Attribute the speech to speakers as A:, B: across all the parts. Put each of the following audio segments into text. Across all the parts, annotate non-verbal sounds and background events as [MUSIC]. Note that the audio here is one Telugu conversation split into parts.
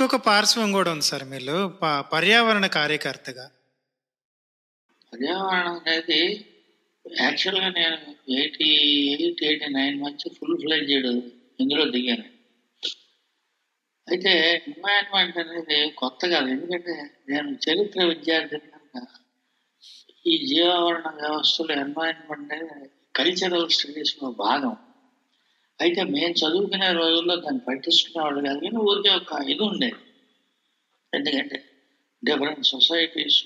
A: ఇంకొక పార్శ్వం కూడా ఉంది సార్ మీరు పర్యావరణ కార్యకర్తగా.
B: పర్యావరణం అనేది యాక్చువల్గా నేను ఎయిటీ ఎయిట్ ఎయిటీ నైన్ మంచి ఫుల్ ఫ్లెడ్జెడ్ ఇందులో దిగాను. అయితే ఎన్వైరన్మెంట్ అనేది కొత్త కాదు. ఎందుకంటే నేను చరిత్ర విద్యార్థి కనుక ఈ జీవావరణ వ్యవస్థలో ఎన్వైరన్మెంట్ అనేది కల్చరల్ స్టడీస్లో భాగం. అయితే మేము చదువుకునే రోజుల్లో దాన్ని పట్టించుకునేవాళ్ళు కాదు కానీ ఊరికే ఒక ఇది ఉండేది. ఎందుకంటే డిఫరెంట్ సొసైటీస్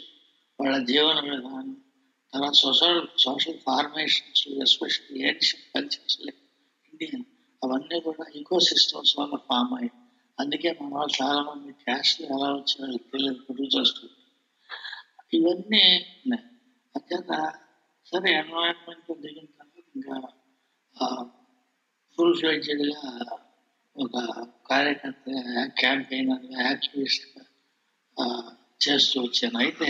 B: వాళ్ళ జీవన విధానం తర్వాత social social formations especially ancient cultures Indian అవన్నీ కూడా ఈకో సిస్టమ్స్ వల్ల ఫామ్ అయ్యాయి. అందుకే మన వాళ్ళు చాలా మంది క్యాస్ట్లు ఎలా వచ్చిన తెలియదు ప్రొడ్యూసర్స్ ఇవన్నీ ఉన్నాయి. అత్యంత సరే ఎన్వైరన్మెంట్ దిగిన తర్వాత ఇంకా ఫుల్ ఫ్లెడ్జెడ్గా ఒక కార్యకర్తగా క్యాంపెయినర్గా యాక్టివిస్ట్గా చేస్తూ వచ్చాను. అయితే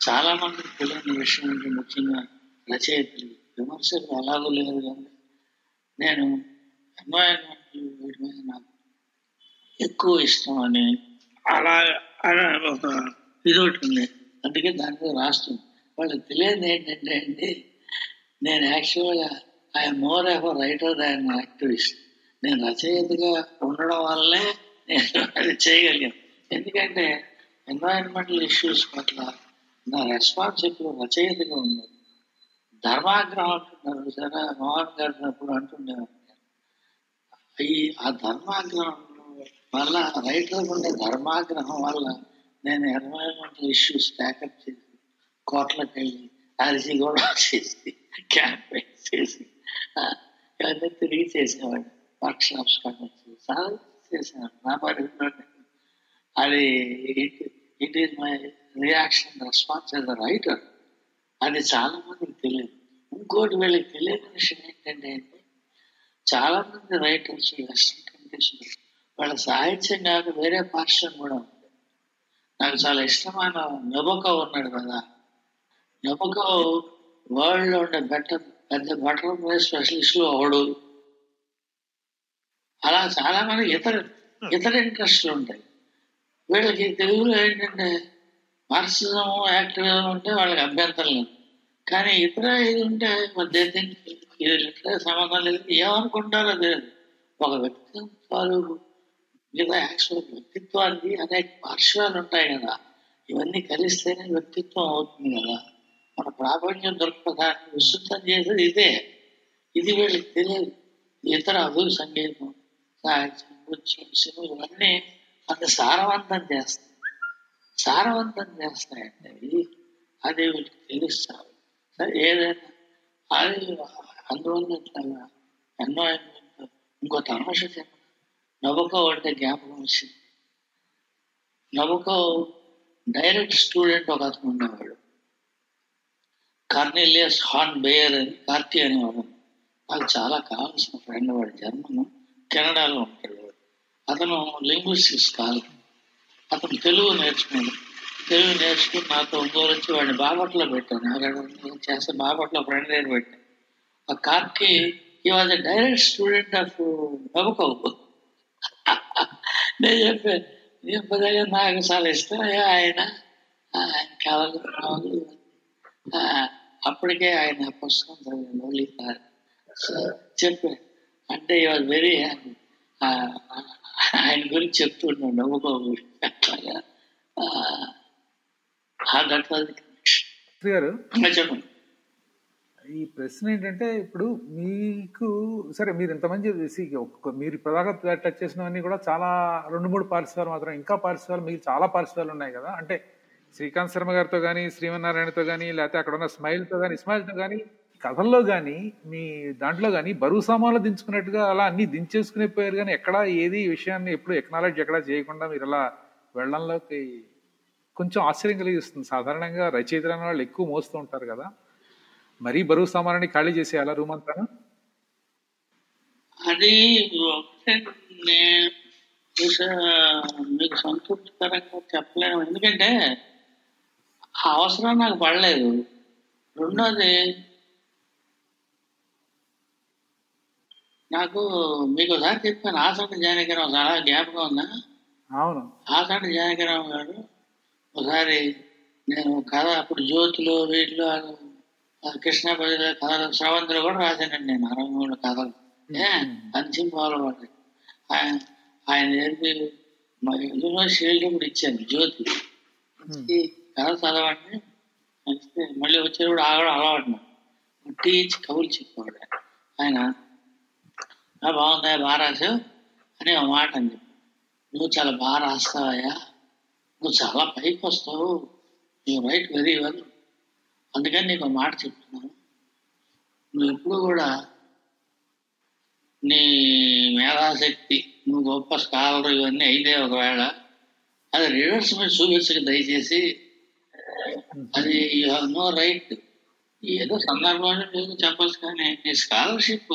B: చాలామందికి తెలియని విషయం అంటే ముఖ్యంగా రచయితలు విమర్శలు అలాగూ లేదు కానీ నేను ఎన్వైరన్మెంట్ వీటి మీద నాకు ఎక్కువ ఇష్టం అని అలా అలా ఒక ఇది ఒకటి ఉంది. అందుకే దాని మీద రాస్తుంది వాళ్ళకి తెలియదు ఏంటంటే అండి నేను యాక్చువల్గా I'm more of writer than activist నేను రచయితగా ఉండడం వల్లే నేను అది చేయగలిగాను. ఎందుకంటే ఎన్వైరన్మెంటల్ ఇష్యూస్ పట్ల నా రెస్పాన్స్ ఎప్పుడు రచయితగా ఉంది ధర్మాగ్రహం అంటున్నారు సరే మోహన్ గారు అప్పుడు అంటుండేవారు. ఈ ఆ ధర్మాగ్రహం వల్ల రైటర్ ఉండే ధర్మాగ్రహం వల్ల నేను ఎన్వైరన్మెంటల్ ఇష్యూస్ ట్యాకప్ చేసి కోట్లకు వెళ్ళి అరిసి కూడా చేసి క్యాంపెయిన్ చేసి ఇవన్నీ తిరిగి చేసేవాడు వర్క్ కండక్ట్ చేసి చాలా చేసేవాడు. నా పరిధిలో అది it it is my reaction response as a writer అది చాలా మందికి తెలియదు. ఇంకోటి వీళ్ళకి తెలియని విషయం ఏంటంటే చాలా మంది రైటర్స్ వెస్ట్రన్ కంట్రీస్ వాళ్ళ సాహిత్యం కాక వేరే పార్షన్ కూడా ఉంది. నాకు చాలా ఇష్టమైన నొబకో ఉన్నాడు కదా. నొబకో వరల్డ్లో ఉండే బెటర్ పెద్ద బట్టల స్పెషలిస్ట్లో అలా చాలా మంది ఇతర ఇతర ఇంట్రెస్ట్లు ఉంటాయి. వీళ్ళకి తెలుగులో ఏంటంటే మార్క్సిజం యాక్టివిజం ఉంటే వాళ్ళకి అభ్యంతరం లేదు. కానీ ఇతర ఇది ఉంటే మధ్య ఇది సంబంధం లేదు? ఏమనుకుంటారో తెలియదు. ఒక వ్యక్తిత్వం తాలూకు మిగతా యాక్చువల్ వ్యక్తిత్వానికి అనేక పార్శ్వాలు ఉంటాయి కదా. ఇవన్నీ కలిస్తేనే వ్యక్తిత్వం అవుతుంది కదా. మన ప్రాపంచం దృక్పథాన్ని విస్తృతం చేసేది ఇదే. ఇది వీళ్ళకి తెలియదు. ఇతర అభివృద్ధి సంగీతం సాహిత్యం నృత్యం సినిమా ఇవన్నీ అంత సారవంతం చేస్తాయి. సారవంతం చేస్తాయండి అవి అది వీళ్ళకి తెలుస్తారు సరే ఏదైనా అది అందువల్ల ఇట్లా ఎన్వైరన్మెంట్ ఇంకో తమాష చెప్పండి నబుకో అంటే జ్ఞాపకం వచ్చింది. నవ్వుకో డైరెక్ట్ స్టూడెంట్ ఒక అతను ఉండేవాడు. కార్నెలియస్ హాన్ బేయర్ అని కార్తీ అనేవాడు. నాకు చాలా కావాల్సిన ఫ్రెండ్ వాడు జర్మను కెనడాలో ఉంటాడు వాడు. అతను లింగ్విస్టిక్స్ కాదు. అతను తెలుగు నేర్చుకున్నాడు. తెలుగు నేర్చుకుని నాతో ఇంకోరు వచ్చి వాడిని బాపట్లో పెట్టాను అక్కడ చేస్తే బాపట్లో ఫ్రెండ్ దగ్గర పెట్టాను ఆ కార్కి he was direct student of Nabokov నేను చెప్పాను నేను నాకు చాలా ఇష్టం అయ్యా ఆయన. ఆయన కావాలి అప్పటికే ఆయన పుస్తకం చదివాను లలిత సో చెప్పాను అంటే ఈ వాజ్ వెరీ ఆయన గురించి చెప్తున్నాడు నవ్వుకో అట్లాగా దట్ వాజ్
C: శ్రీ గారు
B: చెప్పండి.
C: ఈ ప్రశ్న ఏంటంటే ఇప్పుడు మీకు సరే మీరు ఇంతమంది మీరు ఇప్పటిదాకా టచ్ చేసినవన్నీ కూడా చాలా రెండు మూడు పారిశ్రాలు మాత్రం ఇంకా పారిశ్రాలు మీకు చాలా పారిశ్రాలు ఉన్నాయి కదా. అంటే శ్రీకాంత్ శర్మ గారితో కానీ శ్రీమన్నారాయణతో కానీ లేకపోతే అక్కడ ఉన్న స్మైల్తో కానీ ఇస్మాయిల్తో కానీ కథల్లో కానీ మీ దాంట్లో కానీ బరువు సామాన్లు దించుకున్నట్టుగా అలా అన్ని దించేసుకునే పోయారు కానీ ఎక్కడ ఏది విషయాన్ని ఎప్పుడు ఎక్నాలజీ ఎక్కడా చేయకుండా మీరు అలా వెళ్ళడంలోకి కొంచెం ఆశ్చర్యం కలిగిస్తుంది. సాధారణంగా రచయితలు అనే వాళ్ళు ఎక్కువ మోస్తూ ఉంటారు కదా. మరీ బరువు సామానాన్ని ఖాళీ చేసేయాలా రూమ్ అంతా?
B: అది మీకు సంతృప్తికరంగా చెప్పలేము. ఎందుకంటే ఆ అవసరం నాకు పడలేదు. రెండోది నాకు మీకు ఒకసారి చెప్పాను ఆసన జానకి చాలా జ్ఞాపకం ఉందా?
C: అవును.
B: ఆకండి జానకిరామ్ గారు ఒకసారి నేను కథ అప్పుడు జ్యోతిలో వీటిలో కృష్ణ ప్రజల కథలు శ్రవంతిలో కూడా రాశానండి నేను అరవై మూడు కథలు. ఏ అంతిమ పాల్గొంటాయి ఆయన ఆయన నేర్పి మా యూనివర్సిటీ కూడా ఇచ్చాను జ్యోతి. ఈ కథ చదవండి అయితే మళ్ళీ వచ్చేటప్పుడు ఆగడం అలవాటు నాకు. టీ ఇచ్చి కబుర్లు చెప్పేవాడు. ఆయన. బాగుందా బాగా రాసావు అని ఒక మాట అని చెప్పి. నువ్వు చాలా బాగా రాస్తావయ్యా. నువ్వు చాలా పైకి వస్తావు. నువ్వు రైట్ వెరీ వెల్. అందుకని నీకు ఒక మాట చెప్తున్నాను. నువ్వు ఎప్పుడు కూడా నీ మేధాశక్తి నువ్వు గొప్ప స్కాలర్ ఇవన్నీ అయితే ఒకవేళ. అది రీడర్స్ మీద చూపించక దయచేసి అది యూ హ్యావ్ నో రైట్ ఏదో సందర్భాన్ని మీరు చెప్పచ్చు కానీ మీ స్కాలర్షిప్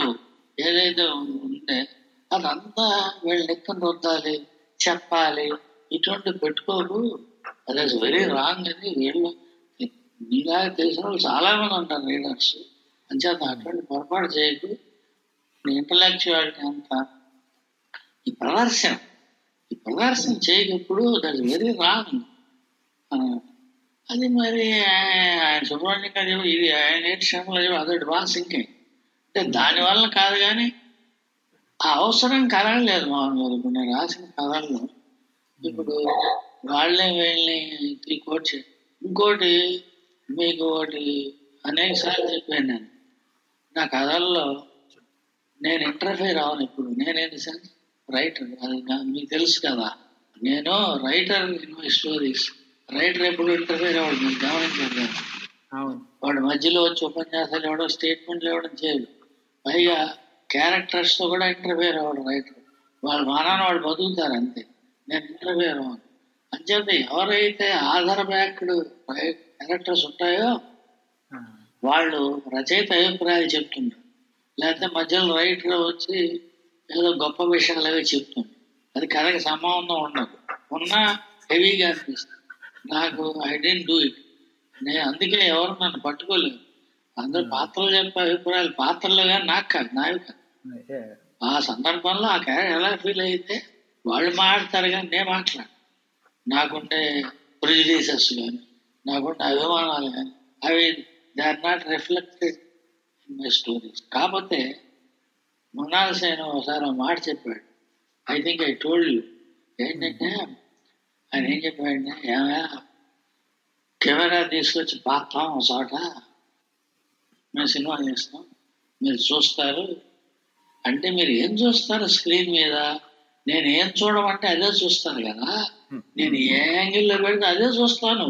B: ఏదైతే ఉంటే అదంతా వీళ్ళు లెక్కన రుద్దాలి చెప్పాలి ఇటువంటి పెట్టుకోకు. అది వెరీ రాంగ్ అని వీళ్ళు మీలా తెలిసిన వాళ్ళు చాలా మంది ఉంటారు రీడర్స్ అంచేత అటువంటి పొరపాటు చేయకు. నీ ఇంటలెక్చువాలిటీ అంతా ఈ ప్రదర్శన ఈ ప్రదర్శన చేయకప్పుడు దట్ వెరీ రాంగ్ అది మరి ఆయన సుబ్రహ్మణ్యం గారు ఇది ఆయన నేర్చుకోవడం అదొకటి బాగా సింకింగ్ అంటే దానివల్ల కాదు కానీ ఆ అవసరం కలగలేదు మామూలు ఇప్పుడు నేను రాసిన కథల్లో ఇప్పుడు వాళ్ళే వీళ్ళని త్రీ కోట్ ఇంకోటి మీకు ఒకటి అనేక సార్లు చెప్పాను నేను. నా కథల్లో నేను ఇంటర్ఫేర్ అవను ఇప్పుడు. నేనేంటి సార్? రైటర్ అది మీకు తెలుసు కదా. నేను writer in my stories writer ఎప్పుడు మీరు గమనించారు వాడు మధ్యలో వచ్చి ఉపన్యాసాలు ఇవ్వడం స్టేట్మెంట్లు ఇవ్వడం చేయడు. పైగా క్యారెక్టర్స్తో కూడా ఇంటర్ఫేర్ అవ్వడం రైటర్ వాళ్ళు మానాన్ని వాడు బతుకుతారు అంతే. నేను ఇంటర్ఫేర్ అవ్వను. అంచేత ఎవరైతే ఆధార్ బ్యాక్డ్ క్యారెక్టర్స్ ఉంటాయో వాళ్ళు రచయిత అభిప్రాయాలు చెప్తున్నారు లేకపోతే మధ్యలో రైటర్ వచ్చి ఏదో గొప్ప విషయాలు అవి చెప్తుంది అది కథకి సంబంధం ఉండదు. ఉన్నా హెవీగా అనిపిస్తుంది. నాకు ఐ డెంట్ డూ ఇట్ నేను అందుకే ఎవరు నన్ను పట్టుకోలేదు. అందరు పాత్రలు చెప్పే అభిప్రాయాలు పాత్రలు కానీ నాకు కాదు నావి కాదు. ఆ సందర్భంలో ఆ క్యారెక్టర్ ఎలా ఫీల్ అయితే వాళ్ళు మాట్లాడతారు కానీ నేను మాట్లాడు నాకుండే ప్రిజుడీసెస్ కానీ నాకుండే అభిమానాలు కానీ అవి they are not reflected in my stories కాకపోతే మృణాల్ సేన్ ఒకసారి ఒక మాట చెప్పాడు. I think I told you ఏంటంటే ఆయన ఏం చెప్పాడంటే ఏమయ్యా కెమెరా తీసుకొచ్చి పాతాం ఒక చోట. మేము సినిమా చేస్తాం మీరు చూస్తారు. అంటే మీరు ఏం చూస్తారు స్క్రీన్ మీద? నేను ఏం చూడమంటే అదే చూస్తాను కదా. నేను ఏ యాంగిల్లో పెడితే అదే చూస్తాను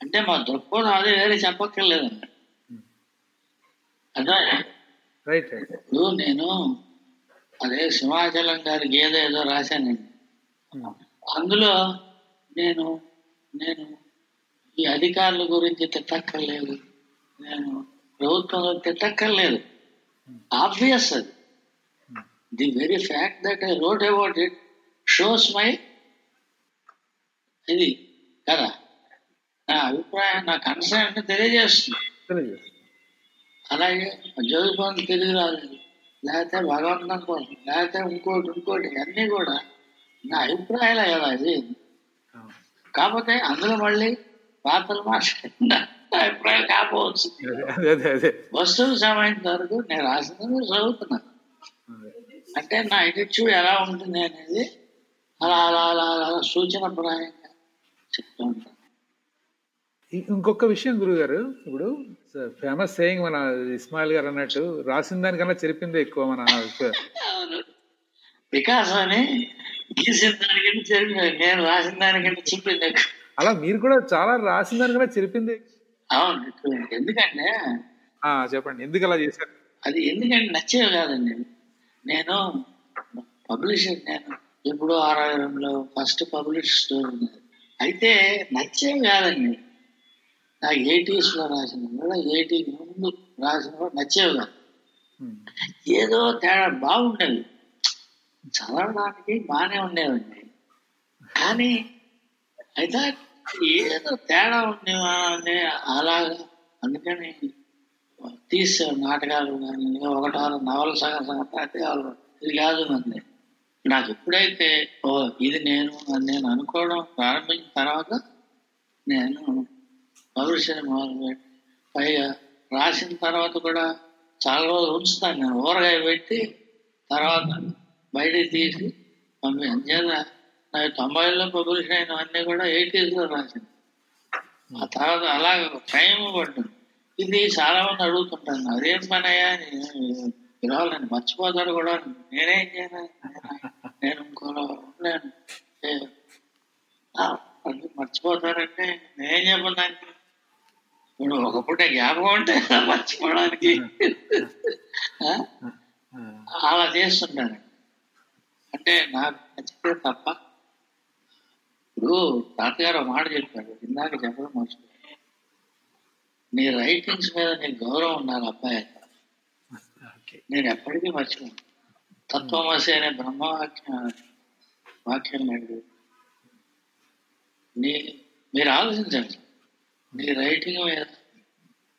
B: అంటే మా దృక్కోణం అదే వేరే చెప్పక్కర్లేదండి అదే. ఇప్పుడు నేను అదే సింహాచలం గారి గేదె ఏదో రాశానండి. అందులో నేను నేను ఈ అధికారుల గురించి తిట్టక్కర్లేదు. నేను ప్రభుత్వం గురించి తిట్టక్కర్లేదు. ఆబ్వియస్ అది. The very fact that I wrote about it shows my ఇది కదా. నా అభిప్రాయం నా కన్సర్న్ తెలియజేస్తుంది. అలాగే జ్యోతిపం తిరిగి రాలేదు. లేకపోతే భగవంతం కోసం లేకపోతే ఇంకోటి ఇంకోటి అన్నీ కూడా నా అభిప్రాయాలే కదా. అది. కాకపోతే అందులో మళ్ళీ పాత్రలు నా అభిప్రాయాలు
C: అదే
B: వస్తువుకు సంబంధించిన వరకు నేను మీరు చదువుతున్నాను. అంటే నా ఎటిట్యూడ్ ఎలా ఉంటుంది అనేది అలా అలా అలా అలా సూచనప్రాయంగా చెప్తూ ఉంటాను.
C: ఇంకొక విషయం గురుగారు ఇప్పుడు ఫేమస్ సేయింగ్ మన ఇస్మాయిల్ గారు అన్నట్టు రాసిన దానికన్నా చెరిపిందే ఎక్కువ మన [LAUGHS]
B: వికాసం అని గీసిన దానికంటే చెప్పింది. నేను రాసిన దానికంటే చెప్పింది.
C: అలా మీరు కూడా చాలా రాసిన దానికన్నా చెరిపిందే
B: అవును. ఎందుకంటే
C: ఆ, చెప్పండి. ఎందుకు అలా చేశారు?
B: అది ఎందుకంటే నచ్చేవి కాదండి. నేను పబ్లిషర్ నేను ఎప్పుడో ఆరాయంలో ఫస్ట్ పబ్లిష్ స్టోర్ ఉన్నది. అయితే నచ్చేవి కాదండి. నాకు ఎయిటీస్లో రాసిన కూడా ఎయిటీ ముందు రాసిన కూడా నచ్చేవి కాదు. ఏదో తేడా బాగుండేవి చదవడానికి బాగానే ఉండేవండి. కానీ అయితే ఏదో తేడా ఉండేవా అని అలాగా అందుకని తీసే నాటకాలు కానీ ఒకటారు నవల సగం సగం వాళ్ళు ఇది కాదు మంది నాకు ఎప్పుడైతే ఓ ఇది నేను అని నేను అనుకోవడం ప్రారంభించిన తర్వాత నేను పౌరుషని మొదలుపెట్టి పైగా రాసిన తర్వాత కూడా చాలా రోజులు ఉంచుతాను నేను. ఊరగాయ పెట్టి తర్వాత బయటికి తీసి అంచేత నాకు తొంభైలో పబ్లిష్ అయినవన్నీ కూడా ఎయిటీస్లో రాసింది. ఆ తర్వాత అలాగ టైం పడుతుంది. ఇది చాలా మంది అడుగుతుంటాను అదేం పని అయ్యా ఇవాళ నేను మర్చిపోతారు కూడా. నేనేం చేయను? నేను ఇంకోలా ఉండలేను. మర్చిపోతారంటే నేనేం చెప్పను దానికి? ఇప్పుడు ఒకప్పుడే జ్ఞాపకం ఉంటే మర్చిపోవడానికి? [LAUGHS] అలా చేస్తుంటాను అంటే నాకు నచ్చితే తప్ప ఇప్పుడు తాతగారు ఒక మాట చెప్పారు ఇందాక చెప్పడం మర్చిపోయాను. నీ రైటింగ్స్ మీద నీకు గౌరవం ఉండాలి అబ్బాయి. నేను ఎప్పటికీ మర్చిపోను. తత్వమసి అనే బ్రహ్మవాక్యం వాక్యం నాడు నీ మీరు ఆలోచించండి. నీ రైటింగ్ మీద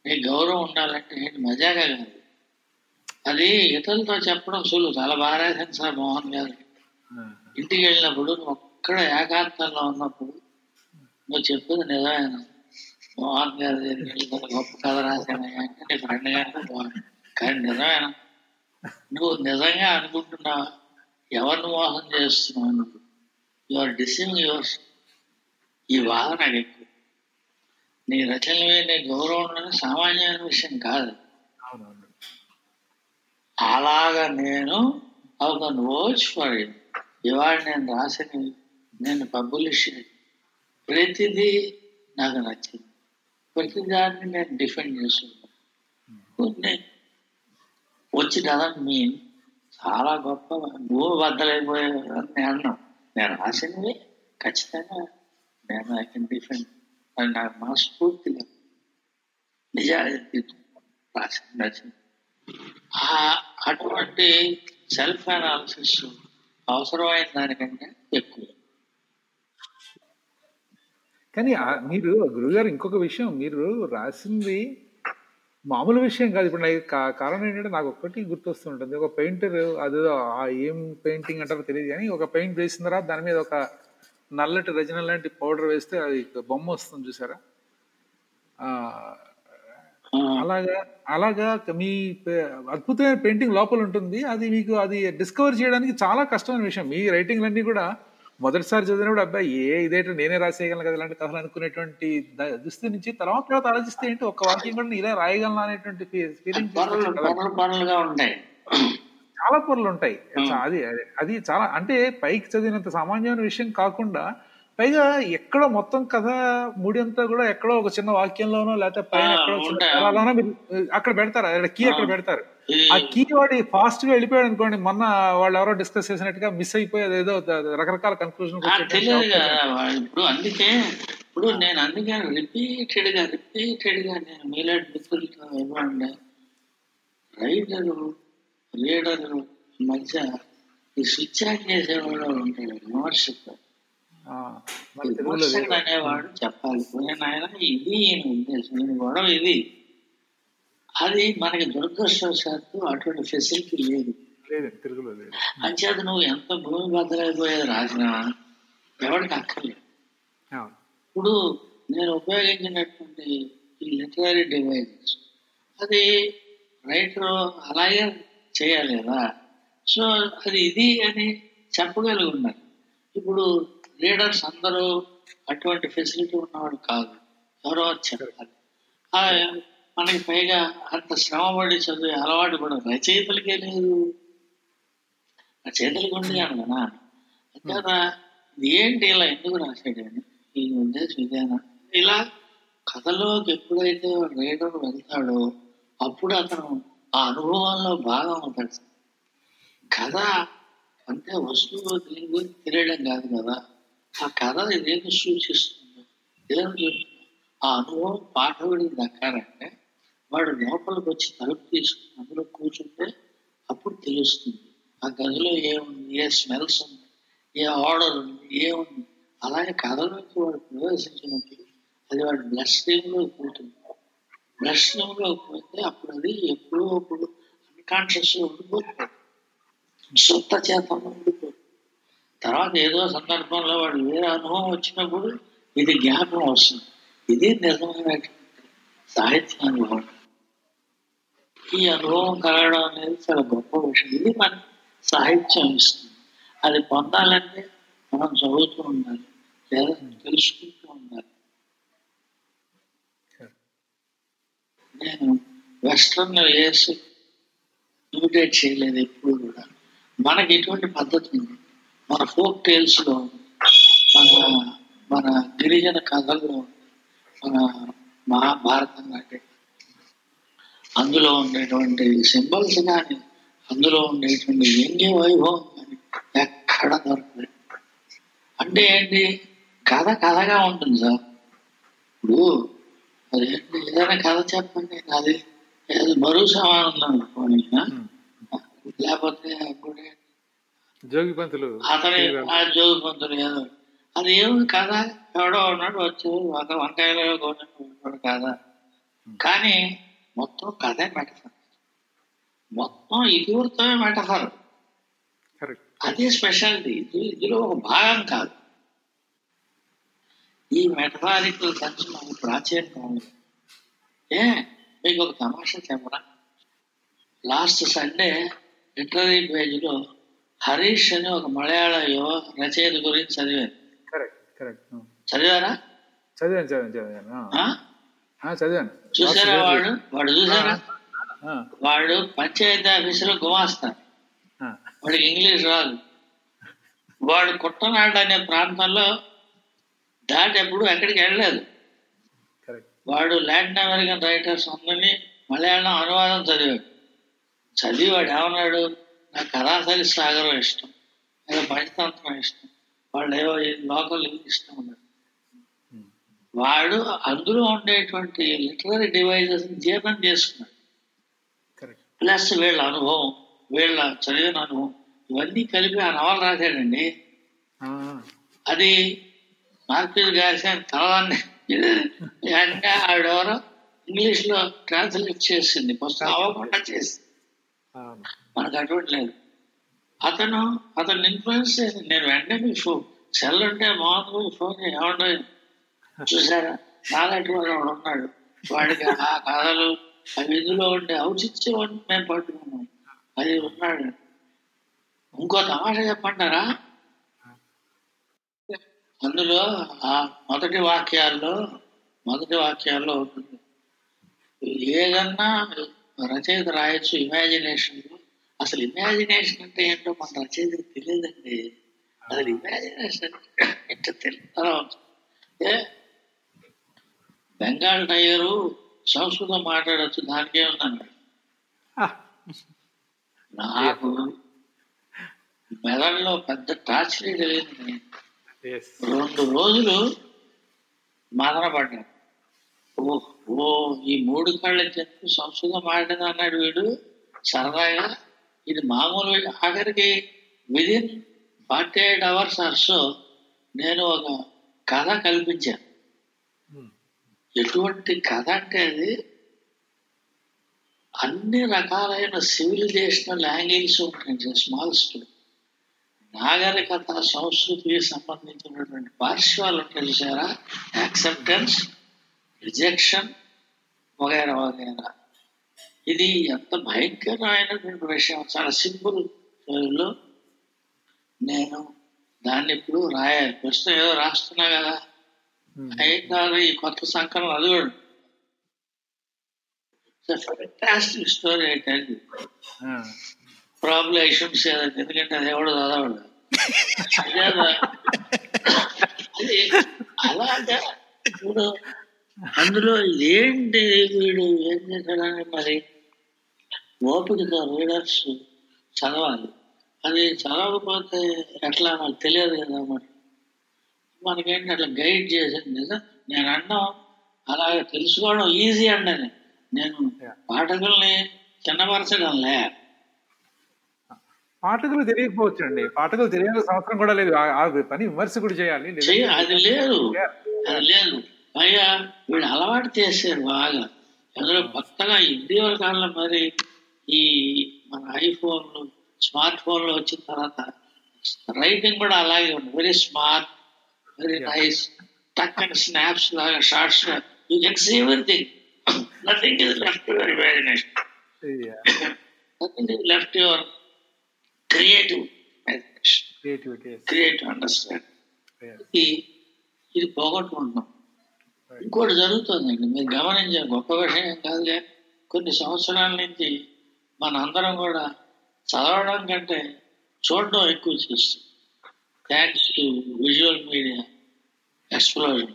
B: నీ గౌరవం ఉండాలంటే ఏంటి? మజాగా కాదు. అది ఇతరులతో చెప్పడం సులువు. చాలా బాగా రాశాను సార్ మోహన్ గారు. ఇంటికి వెళ్ళినప్పుడు నువ్వు ఒక్కడ ఏకాంతంలో ఉన్నప్పుడు నువ్వు చెప్పేది నిజమేనా? మోహన్ గారి దగ్గరికి వెళ్ళి ఒక గొప్ప కథ రాశానయ్యా అంటే నీ ఫ్రెండ్ గారితో బాగుంది కానీ నిజమేనా? నువ్వు నిజంగా అనుకుంటున్నావా? ఎవరిని మోసం చేస్తున్నావు నువ్వు? యువర్ డిసింగ్ యువర్ ఈ బాధ నాకు ఎక్కువ. నీ రచనల మీద నీ గౌరవం సామాన్యమైన విషయం కాదు. అలాగా నేను ఒక వాచ్ ఫర్ ఇట్ ఇవాళ నేను రాసిన నేను పబ్లిష్ ప్రతిదీ నాకు నచ్చింది. ప్రతి దాన్ని నేను డిఫెండ్ చేస్తున్నాను. కొన్ని వచ్చి డజన్ మీన్ చాలా గొప్ప భూమి బద్దలైపోయేది అని నేను అన్నాం నేను రాసినవి ఖచ్చితంగా నేను ఐ కెన్ డిఫెండ్ అది నాకు మనస్ఫూర్తిగా నిజాయితీ రాసింది నచ్చింది. ఆ- అటువంటి సెల్ఫ్ అనాలిసిస్ అవసరమైన దానికంటే ఎక్కువ.
C: కానీ మీరు గురుగారు ఇంకొక విషయం మీరు రాసింది మామూలు విషయం కాదు. ఇప్పుడు నాకు కారణం ఏంటంటే నాకు ఒక్కటి గుర్తొస్తుంటుంది. ఒక పెయింటర్ అదేదో ఆ ఏం పెయింటింగ్ అంటారో తెలియదు కానీ ఒక పెయింట్ వేసిన తర్వాత దాని మీద ఒక నల్లటి రజన లాంటి పౌడర్ వేస్తే అది బొమ్మ వస్తుంది చూసారా? అలాగా అలాగా మీ అద్భుతమైన పెయింటింగ్ లోపల ఉంటుంది. అది మీకు అది డిస్కవర్ చేయడానికి చాలా కష్టమైన విషయం. మీ రైటింగ్లన్నీ కూడా మొదటిసారి చదివినప్పుడు అబ్బాయి ఏ ఇదేంటో నేనే రాసేయగలను కదా ఇలాంటి కథలు అనుకునేటువంటి దుస్థితి నుంచి తర్వాత తర్వాత ఆలోచిస్తే ఏంటి? ఒక వాక్యం కూడా నేను ఇలా రాయగలను అనేటువంటి ఫీలింగ్
B: పనులు పనులు
C: చాలా పొరలు ఉంటాయి. అది అది చాలా అంటే పైకి చదివినంత సామాన్యమైన విషయం కాకుండా పైగా ఎక్కడో మొత్తం కథ ముడి అంతా కూడా ఎక్కడో ఒక చిన్న వాక్యంలోనో లేకపోతే పైన ఎక్కడో మీరు అక్కడ పెడతారు అక్కడ కీ అక్కడ పెడతారు. ఆ కీ వాడి ఫాస్ట్గా వెళ్ళిపోయాడు అనుకోండి మొన్న వాళ్ళు ఎవరో డిస్కస్ చేసినట్టుగా మిస్ అయిపోయేది ఏదో రకరకాల కన్క్లూజన్
B: ఇప్పుడు అందుకే ఇప్పుడు నేను అందుకే రిపీటెడ్గా రిపీటెడ్గా నేను మీలాంటి మిత్రులతో ఇవ్వండి. రైటరు రీడరు మధ్య ఈ స్విచ్ ఆన్ చేసేవాడు ఉంటాడు విమర్శకు
C: మన తెలుగులో
B: అనేవాడు చెప్పాలి. నాయన ఇది ఉద్దేశం గొడవ ఇది. అది మనకి దురదృష్టవశాత్తు అటువంటి ఫెసిలిటీ లేదు. అంచేత నువ్వు ఎంత భూమి బద్దలైపోయేది రాసినా ఎవరికి అక్కర్లేదు. ఇప్పుడు నేను ఉపయోగించినటువంటి ఈ లిటరీ డివైజెస్ అది రైటర్ అలాగే చేయాలి కదా. సో అది ఇది అని చెప్పగలిగి ఉన్నారు ఇప్పుడు రీడర్స్ అందరూ అటువంటి ఫెసిలిటీ ఉన్నవాడు కాదు. ఎవరో చెప్పాలి. ఆ, మనకి పైగా అంత శ్రమపడి చదివే అలవాటు కూడా రచయితలకే లేదు. రచయితలకు ఉంది కదా. అంతేనా ఏంటి ఇలా ఎందుకు రాశాడని ఈ ఉద్దేశం ఇదేనా ఇలా కథలోకి ఎప్పుడైతే రీడర్ వెళ్తాడో అప్పుడు అతను ఆ అనుభవంలో భాగం అవుతాడు. కథ అంటే వస్తువు దీని గురించి తెలియడం కాదు కదా. ఆ కథ ఇదేమి సూచిస్తుంది ఏం చెప్తుంది ఆ అనుభవం పాఠకుడికి దక్కాలంటే వాడు లోపలికి వచ్చి తలుపు తీసుకుని అందులో కూర్చుంటే అప్పుడు తెలుస్తుంది. ఆ గదిలో ఏముంది ఏ స్మెల్స్ ఉంది ఏ ఆర్డర్ ఉంది ఏముంది? అలాగే కథలోకి వాడు ప్రవేశించినప్పుడు అది వాడు బ్లడ్ స్ట్రీమ్లో పోతుంది బ్లడ్ స్ట్రీమ్లో పోతే అప్పుడు అది ఎప్పుడో అప్పుడు అన్కాన్షియస్లో ఉండిపోతుంది. సొంత చేత ఉండిపోతుంది. తర్వాత ఏదో సందర్భంలో వాడు వేరే అనుభవం వచ్చినప్పుడు ఇది జ్ఞాపకం వస్తుంది. ఇది నిజమైనటువంటి సాహిత్య అనుభవం ఈ అనుభవం కలగడం అనేది చాలా గొప్ప విషయం. ఇది మన సాహిత్యం ఇస్తుంది. అది పొందాలంటే మనం చదువుతూ ఉండాలి. లేదా తెలుసుకుంటూ ఉండాలి. నేను వెస్ట్రన్ వేసి ఇమిటేట్ చేయలేదు ఎప్పుడు కూడా. మనకి ఎటువంటి పద్ధతి ఉంది? మన ఫోక్ టేల్స్లో మన మన గిరిజన కథల్లో మన మహాభారతం లాంటి అందులో ఉండేటువంటి సింబల్స్ కానీ అందులో ఉండేటువంటి వ్యంగ్య వైభవం కానీ ఎక్కడ దొరకలేదు. అంటే ఏంటి? కథ కథగా ఉంటుంది సార్. ఇప్పుడు అదేంటి ఏదైనా కథ చెప్పండి అది ఏదో బరువు సమానం అనుకోని లేకపోతే
C: జోగి పంతులు
B: అతని ఆ జోగి పంతులు ఏదో. అది ఏమి కథ ఎవడో ఉన్నాడు వచ్చి ఒక వంకాయలో కొన్నాడు కథ కానీ మొత్తం కథే మెటఫర్ మొత్తం ఇదివరతోనే మెటఫర్ అదే స్పెషాలిటీ. ఇది ఇందులో ఒక భాగం కాదు. ఈ మెటఫారికల్ సెన్స్ మనకు ప్రాచీనంగా ఉంది ఏ? మీకు ఒక తమాషా చెప్పరా లాస్ట్ సండే లిటరీ పేజీలో హరీష్ అని ఒక మలయాళ యువ రచయిత గురించి చదివాను. చదివారా
C: చదివాను? చదివాను చదివాను చదివాను.
B: చూసారా వాడు? వాడు చూసారా? వాడు పంచాయతీ ఆఫీసులో గుమాస్తా. వాడికి ఇంగ్లీష్ రాదు. వాడు కుట్టనాడు అనే ప్రాంతంలో దాటి ఎప్పుడు ఎక్కడికి వెళ్ళలేదు. వాడు లాటిన్ అమెరికన్ రైటర్స్ అందరినీ మలయాళం అనువాదం చదివాడు. చదివి వాడు ఏమన్నాడు? నాకు కథాసరి సాగరం ఇష్టం లేదా పంచతంత్రం ఇష్టం. వాళ్ళు ఏవో లోకల్ ఇష్టం ఉన్నాడు వాడు అందులో ఉండేటువంటి లిటరరీ డివైజెస్ జీర్ణం చేసుకున్నాడు. ప్లస్ వీళ్ళ అనుభవం వీళ్ళ చదివిన అనుభవం ఇవన్నీ కలిపి ఆ నవల రాశాడండి. అది మార్కెట్ గారి తలదాన్ని వెంటనే ఆవిడెవరో ఇంగ్లీష్లో ట్రాన్స్లేట్ చేసింది. పుస్తకం అవ్వకుండా చేసింది. మనకు అటువంటి లేదు. అతను అతను ఇన్ఫ్లుయెన్స్ చేసి నేను వెంటనే మీ ఫోన్ సెల్ ఉంటే మాకు ఫోన్ ఏమంటే చూసారా? నాలాంటి వాడు ఉన్నాడు. వాడికి ఆ కథలు అవి ఇందులో ఉండే ఔచిత్యం మేము పట్టుకున్నాం అది ఉన్నాడు. ఇంకో తమాషా చెప్పంటారా అందులో ఆ మొదటి వాక్యాల్లో మొదటి వాక్యాల్లో ఉంటుంది ఏదన్నా రచయిత రాయొచ్చు ఇమాజినేషన్లో అసలు ఇమాజినేషన్ అంటే ఏంటో మన రచయితకి తెలియదండి. అసలు ఇమాజినేషన్ అంటే తెలియదు ఏ? బెంగాల్ టైగరు సంస్కృతం మాట్లాడచ్చు దానికే ఉందండి నాకు మెదడులో పెద్ద టార్చరీ
C: yes.
B: రెండు రోజులు మదన పడ్డాను. ఓ ఓ ఈ మూడు కళ్ళ చెప్పు సంస్కృతం మాట్లాడింది అన్నాడు వీడు. సరదాగా ఇది మామూలు ఆఖరికి within forty eight hours or so నేను ఒక కథ కల్పించాను
C: Hmm.
B: ఎటువంటి కథ అంటే అది అన్ని రకాలైన సివిలైజేషనల్ యాంగిల్స్ ఉంటాయి స్మాల్ స్టోరీ నాగరికత సంస్కృతికి సంబంధించినటువంటి పార్శ్వాలు చూసారా? యాక్సెప్టెన్స్ రిజెక్షన్ వగైరా వగైరా. ఇది ఎంత భయంకరమైనటువంటి విషయం. చాలా సింపుల్లో నేను దాన్ని ఇప్పుడు రాయాలి ప్రస్తుతం ఏదో రాస్తున్నా కదా. కాదు ఈ కొత్త సంకలనం అది కూడా. ఫ్యాంటాస్టిక్ స్టోరీ అయితే problem I should say that ఎందుకంటే అది ఎవడు చదవడు. అలాగా ఇప్పుడు అందులో ఏంటి వీడు ఏం చేశాడని మరి? ఓపికతో రీడర్స్ చదవాలి. అది చదవకపోతే ఎట్లా నాకు తెలియదు కదా మరి. మనకేంటి అట్లా గైడ్ చేసింది కదా నేను అన్నాం అలాగే తెలుసుకోవడం ఈజీ అండి. నేను పాఠకుల్ని చిన్నపరచడంలే.
C: పాఠకులు తెలియకపోవచ్చు అండి పాఠకులు తెలియాల్సిన అవసరం కూడా లేదు. ఆ- పని విమర్శకుడు చేయాలి.
B: అది లేదు. అది లేదు. పైగా వీడు అలవాటు చేశారు బాగా. అందులో కొత్తగా ఇటీవల కాలంలో మరి ఈ మన ఐఫోన్లు స్మార్ట్ ఫోన్లు వచ్చిన తర్వాత రైటింగ్ కూడా అలాగే ఉంది. Very smart very nice tuck and snaps లాగా shorts you can see everything nothing is left your imagination nothing is left your creative creative understand ఇది ఇది పోగొట్టుకుంటున్నాం. ఇంకోటి జరుగుతుందండి. మీరు గమనించే గొప్ప విషయం కాదు కానీ కొన్ని సంవత్సరాల నుంచి మన అందరం కూడా చదవడం కంటే చూడడం ఎక్కువ చేస్తాం. Thanks to visual media explosion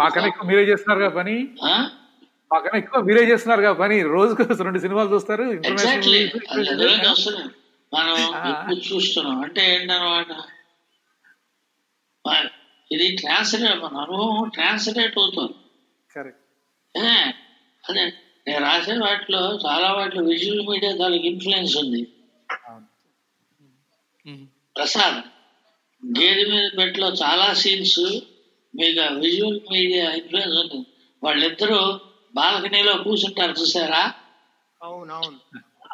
C: మాకన్నా ఎక్కువ మీరే చేస్తున్నారు కదా పని మాకన్నా ఎక్కువ మీరే చేస్తున్నారు కదా పని రోజుకు రెండు సినిమాలు చూస్తారు
B: మనం ఎక్కువ చూస్తున్నాం. అంటే ఏంటన్నమాట ఇది ట్రాన్స్లేట్ మన అనుభవం ట్రాన్స్లేట్ అవుతుంది. అదే. నేను రాసే వాటిలో చాలా వాటిలో విజువల్ మీడియా దానికి ఇన్ఫ్లుయెన్స్ ఉంది. ప్రసాద్ గేదె మీద పెట్టలో చాలా సీన్స్ మీకు విజువల్ మీడియా ఇన్ఫ్లుయెన్స్ ఉంది. వాళ్ళిద్దరూ బాల్కనీలో కూర్చుంటారు చూసారా?
A: అవునవును.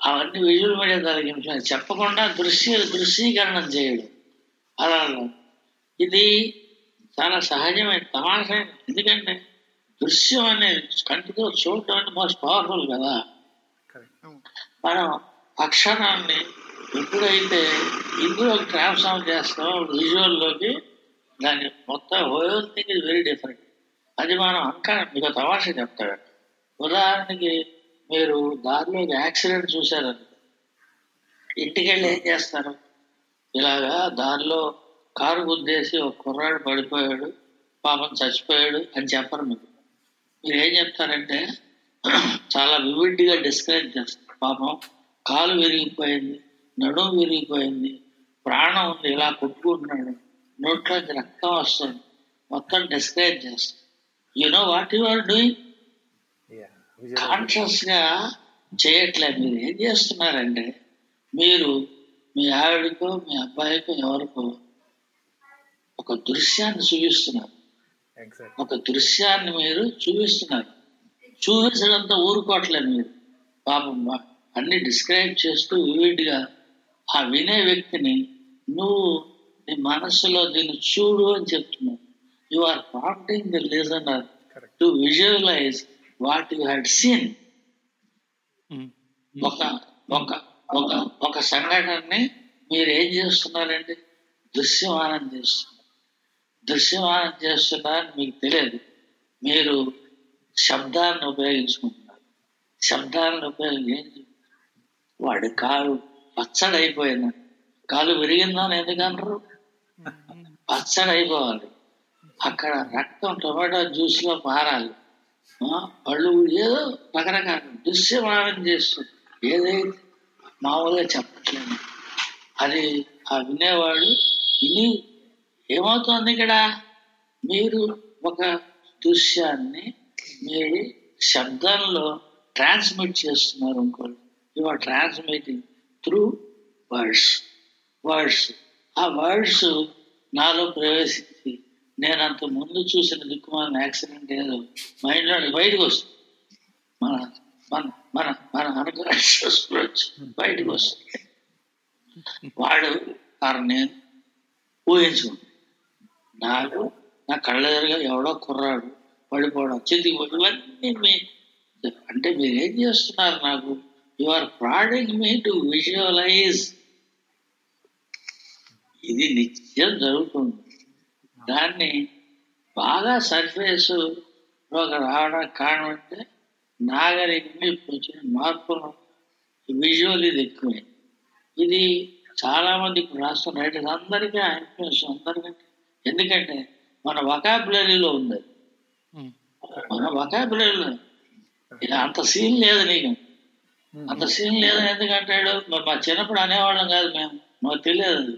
B: అవన్నీ విజువల్ మీడియా దానికి ఇన్ఫ్లుయెన్స్ చెప్పకుండా దృశ్య దృశ్యీకరణం చేయడం. అలా ఇది చాలా సహజమైన తమాషా ఎందుకంటే దృశ్యం అనేది కంటితో చూడటం అంటే మోస్ట్ పవర్ఫుల్ కదా
C: కరెక్ట్
B: మనం అక్షరాన్ని ఎప్పుడైతే ఇందులో ట్రాన్స్ఫార్మ్ చేస్తామో విజువల్లోకి దాని మొత్తం whole thing is very different అది మనం అంకా మీకు తమాషా చెప్తాడు ఉదాహరణకి మీరు దారిలో యాక్సిడెంట్ చూశారని ఇంటికి వెళ్ళి ఏం చేస్తారు? ఇలాగా దారిలో కారు గుద్దేసి ఒక కుర్రాడు పడిపోయాడు పాపం చచ్చిపోయాడు అని చెప్పరు మీకు. మీరు ఏం చెప్తారంటే చాలా వివిడ్గా డిస్క్రైబ్ చేస్తారు. పాపం కాలు విరిగిపోయింది నడుము విరిగిపోయింది ప్రాణం ఉంది ఇలా కొట్టుకుంటున్నాడు. నోట్లోంచి రక్తం వస్తుంది. మొత్తం డిస్క్రైబ్ చేస్తారు. You know what you are doing కాన్షియస్గా చేయట్లేదు మీరు ఏం చేస్తున్నారంటే మీరు మీ ఆవిడకో మీ అబ్బాయికో ఎవరికో ఒక దృశ్యాన్ని చూపిస్తున్నారు ఒక దృశ్యాన్ని మీరు చూపిస్తున్నారు. చూపించడంతో ఊరుకోవట్లేదు మీరు. పాపం అన్ని డిస్క్రైబ్ చేస్తూ వివిడ్గా ఆ వినే వ్యక్తిని నువ్వు నీ మనస్సులో దీన్ని చూడు అని చెప్తున్నావు. You are prompting the listener to visualize what you had seen ఒక ఒక ఒక ఒక సంఘటనని మీరు ఏం చేస్తున్నారండి? దృశ్యమానం చేస్తున్నారు. దృశ్యమానం చేస్తున్నారని మీకు తెలియదు. మీరు శబ్దాలను ఉపయోగించుకుంటున్నారు. శబ్దాలను ఉపయోగించి వాడి కాలు పచ్చడైపోయింది. కాలు విరిగిందని ఎందుకంటారు పచ్చడైపోవాలి. అక్కడ రక్తం టొమాటో జ్యూస్లో పారాలి వాళ్ళు ఏదో రకరకాల దృశ్యమానం చేస్తుంది. ఏదైతే మామూలుగా చెప్పట్లేదు. అది ఆ వినేవాడు విని ఏమవుతుంది ఇక్కడ? మీరు ఒక దృశ్యాన్ని మీరు శబ్దంలో ట్రాన్స్మిట్ చేస్తున్నారు అనుకోండి. You are transmitting through words words ఆ వర్డ్స్ నాలో ప్రవేశించి నేను అంత ముందు చూసిన దిక్కుమాలిన యాక్సిడెంట్ ఏదో మైండ్లో బయటకు వస్తుంది. మన మన మన మన అన్కాన్షియస్ బయటకు వస్తుంది. వాడు వారు నేను ఊహించుకుంటాను నాకు నా కళ్ళ దగ్గర ఎవడో కుర్రాడు పడిపోవడం చేతికి ఇవన్నీ మీ అంటే మీరు ఏం చేస్తున్నారు నాకు? You are prodding me to visualize ఇది నిత్యం జరుగుతుంది. దాన్ని బాగా సర్ఫేస్ ఒక రావడానికి కారణం అంటే నాగరికమే వచ్చిన మార్పులు విజువల్ ఇది ఎక్కువే. ఇది చాలామంది ఇప్పుడు రాష్ట్రం రైటర్స్ అందరికీ ఇన్ఫ్లుయెన్స్ అందరికంటే ఎందుకంటే మన వకాబులరీలో ఉంది. మన వకాబులరీలో ఇది అంత సీన్ లేదు నీకు. అంత సీన్ లేదు ఎందుకంటాడు మరి మా చిన్నప్పుడు అనేవాళ్ళం కాదు మేము. మాకు తెలియదు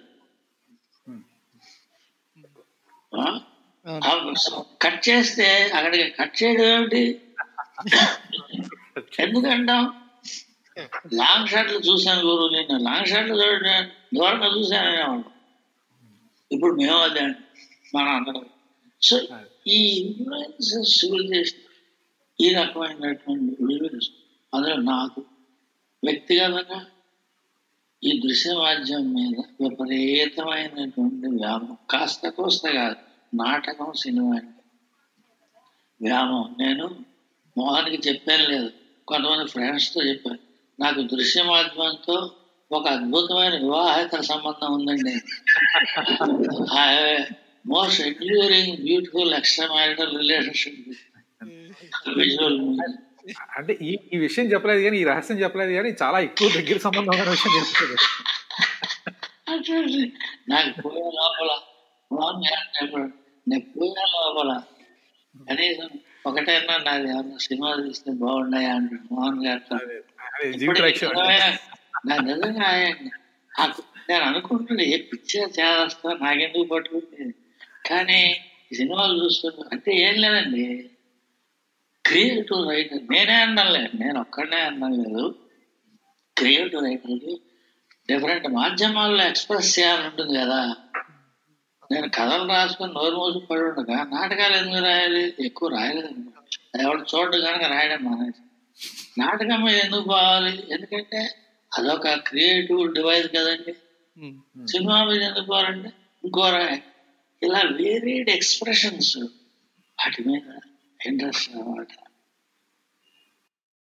B: కట్ చేస్తే అక్కడికి కట్ చేయడం ఏమిటి? [LAUGHS] ఎందుకంటాం? [LAUGHS] లాంగ్ షాట్లు చూశాను గురు నేను లాంగ్ షాట్లు చూడడం దూరంగా చూశాను అనేవాడు ఇప్పుడు మేము అదే అండి. మన అందరం సో ఈ ఇన్ఫ్లుయెన్సెస్ సివిలైజేషన్ ఈ రకమైనటువంటి విలువలు అందులో నాకు వ్యక్తిగతంగా ఈ దృశ్యవాద్యం మీద విపరీతమైనటువంటి వ్యామం కాస్త కోస్త కాదు నాటకం సినిమా అంటే వ్యామం నేను మోహన్కి చెప్పాను లేదు కొంతమంది ఫ్రెండ్స్తో చెప్పాను నాకు దృశ్య మాధ్యమంతో ఒక అద్భుతమైన వివాహేతర సంబంధం ఉందండి. [LAUGHS] Most enduring beautiful extra marital relationship visual
C: అంటే ఈ ఈ విషయం చెప్పలేదు కానీ ఈ రహస్యం చెప్పలేదు కానీ చాలా ఎక్కువ దగ్గర సంబంధం ఉన్న విషయం చెప్తుంది
B: అంటే నాకు పోయే లోపల గారు నేను పోయే లోపల కనీసం ఒకటైనా నాది ఏమన్నా సినిమా తీస్తే బాగున్నాయా అంటాడు మోహన్ గారితో.
C: అదే
B: నా నిజంగా నేను అనుకుంటున్నా ఏ పిక్చర్ చేస్తా నాకెందుకు పట్టుకుంది కానీ సినిమాలు చూస్తున్నా అంటే ఏం లేదండి. క్రియేటివ్ రైటర్ నేనే అన్నాను లేదు నేను ఒక్కడనే అన్నాను లేదు. క్రియేటివ్ రైటర్కి డిఫరెంట్ మాధ్యమాల్లో ఎక్స్ప్రెస్ చేయాలంటుంది ఉంటుంది కదా. నేను కథలు రాసుకొని నోరు మోసం పడి ఉండగా నాటకాలు ఎందుకు రాయాలి? ఎక్కువ రాయలేదు. ఎవరు చూడడం కనుక రాయడం మానేసి. నాటకం మీద ఎందుకు పోవాలి? ఎందుకంటే అదొక క్రియేటివ్ డివైస్ కదండి. సినిమా మీద ఎందుకు పోవాలంటే ఇంకో ఇలా వేరియడ్ ఎక్స్ప్రెషన్స్ వాటి మీద ఇంట్రెస్ట్ అన్నమాట.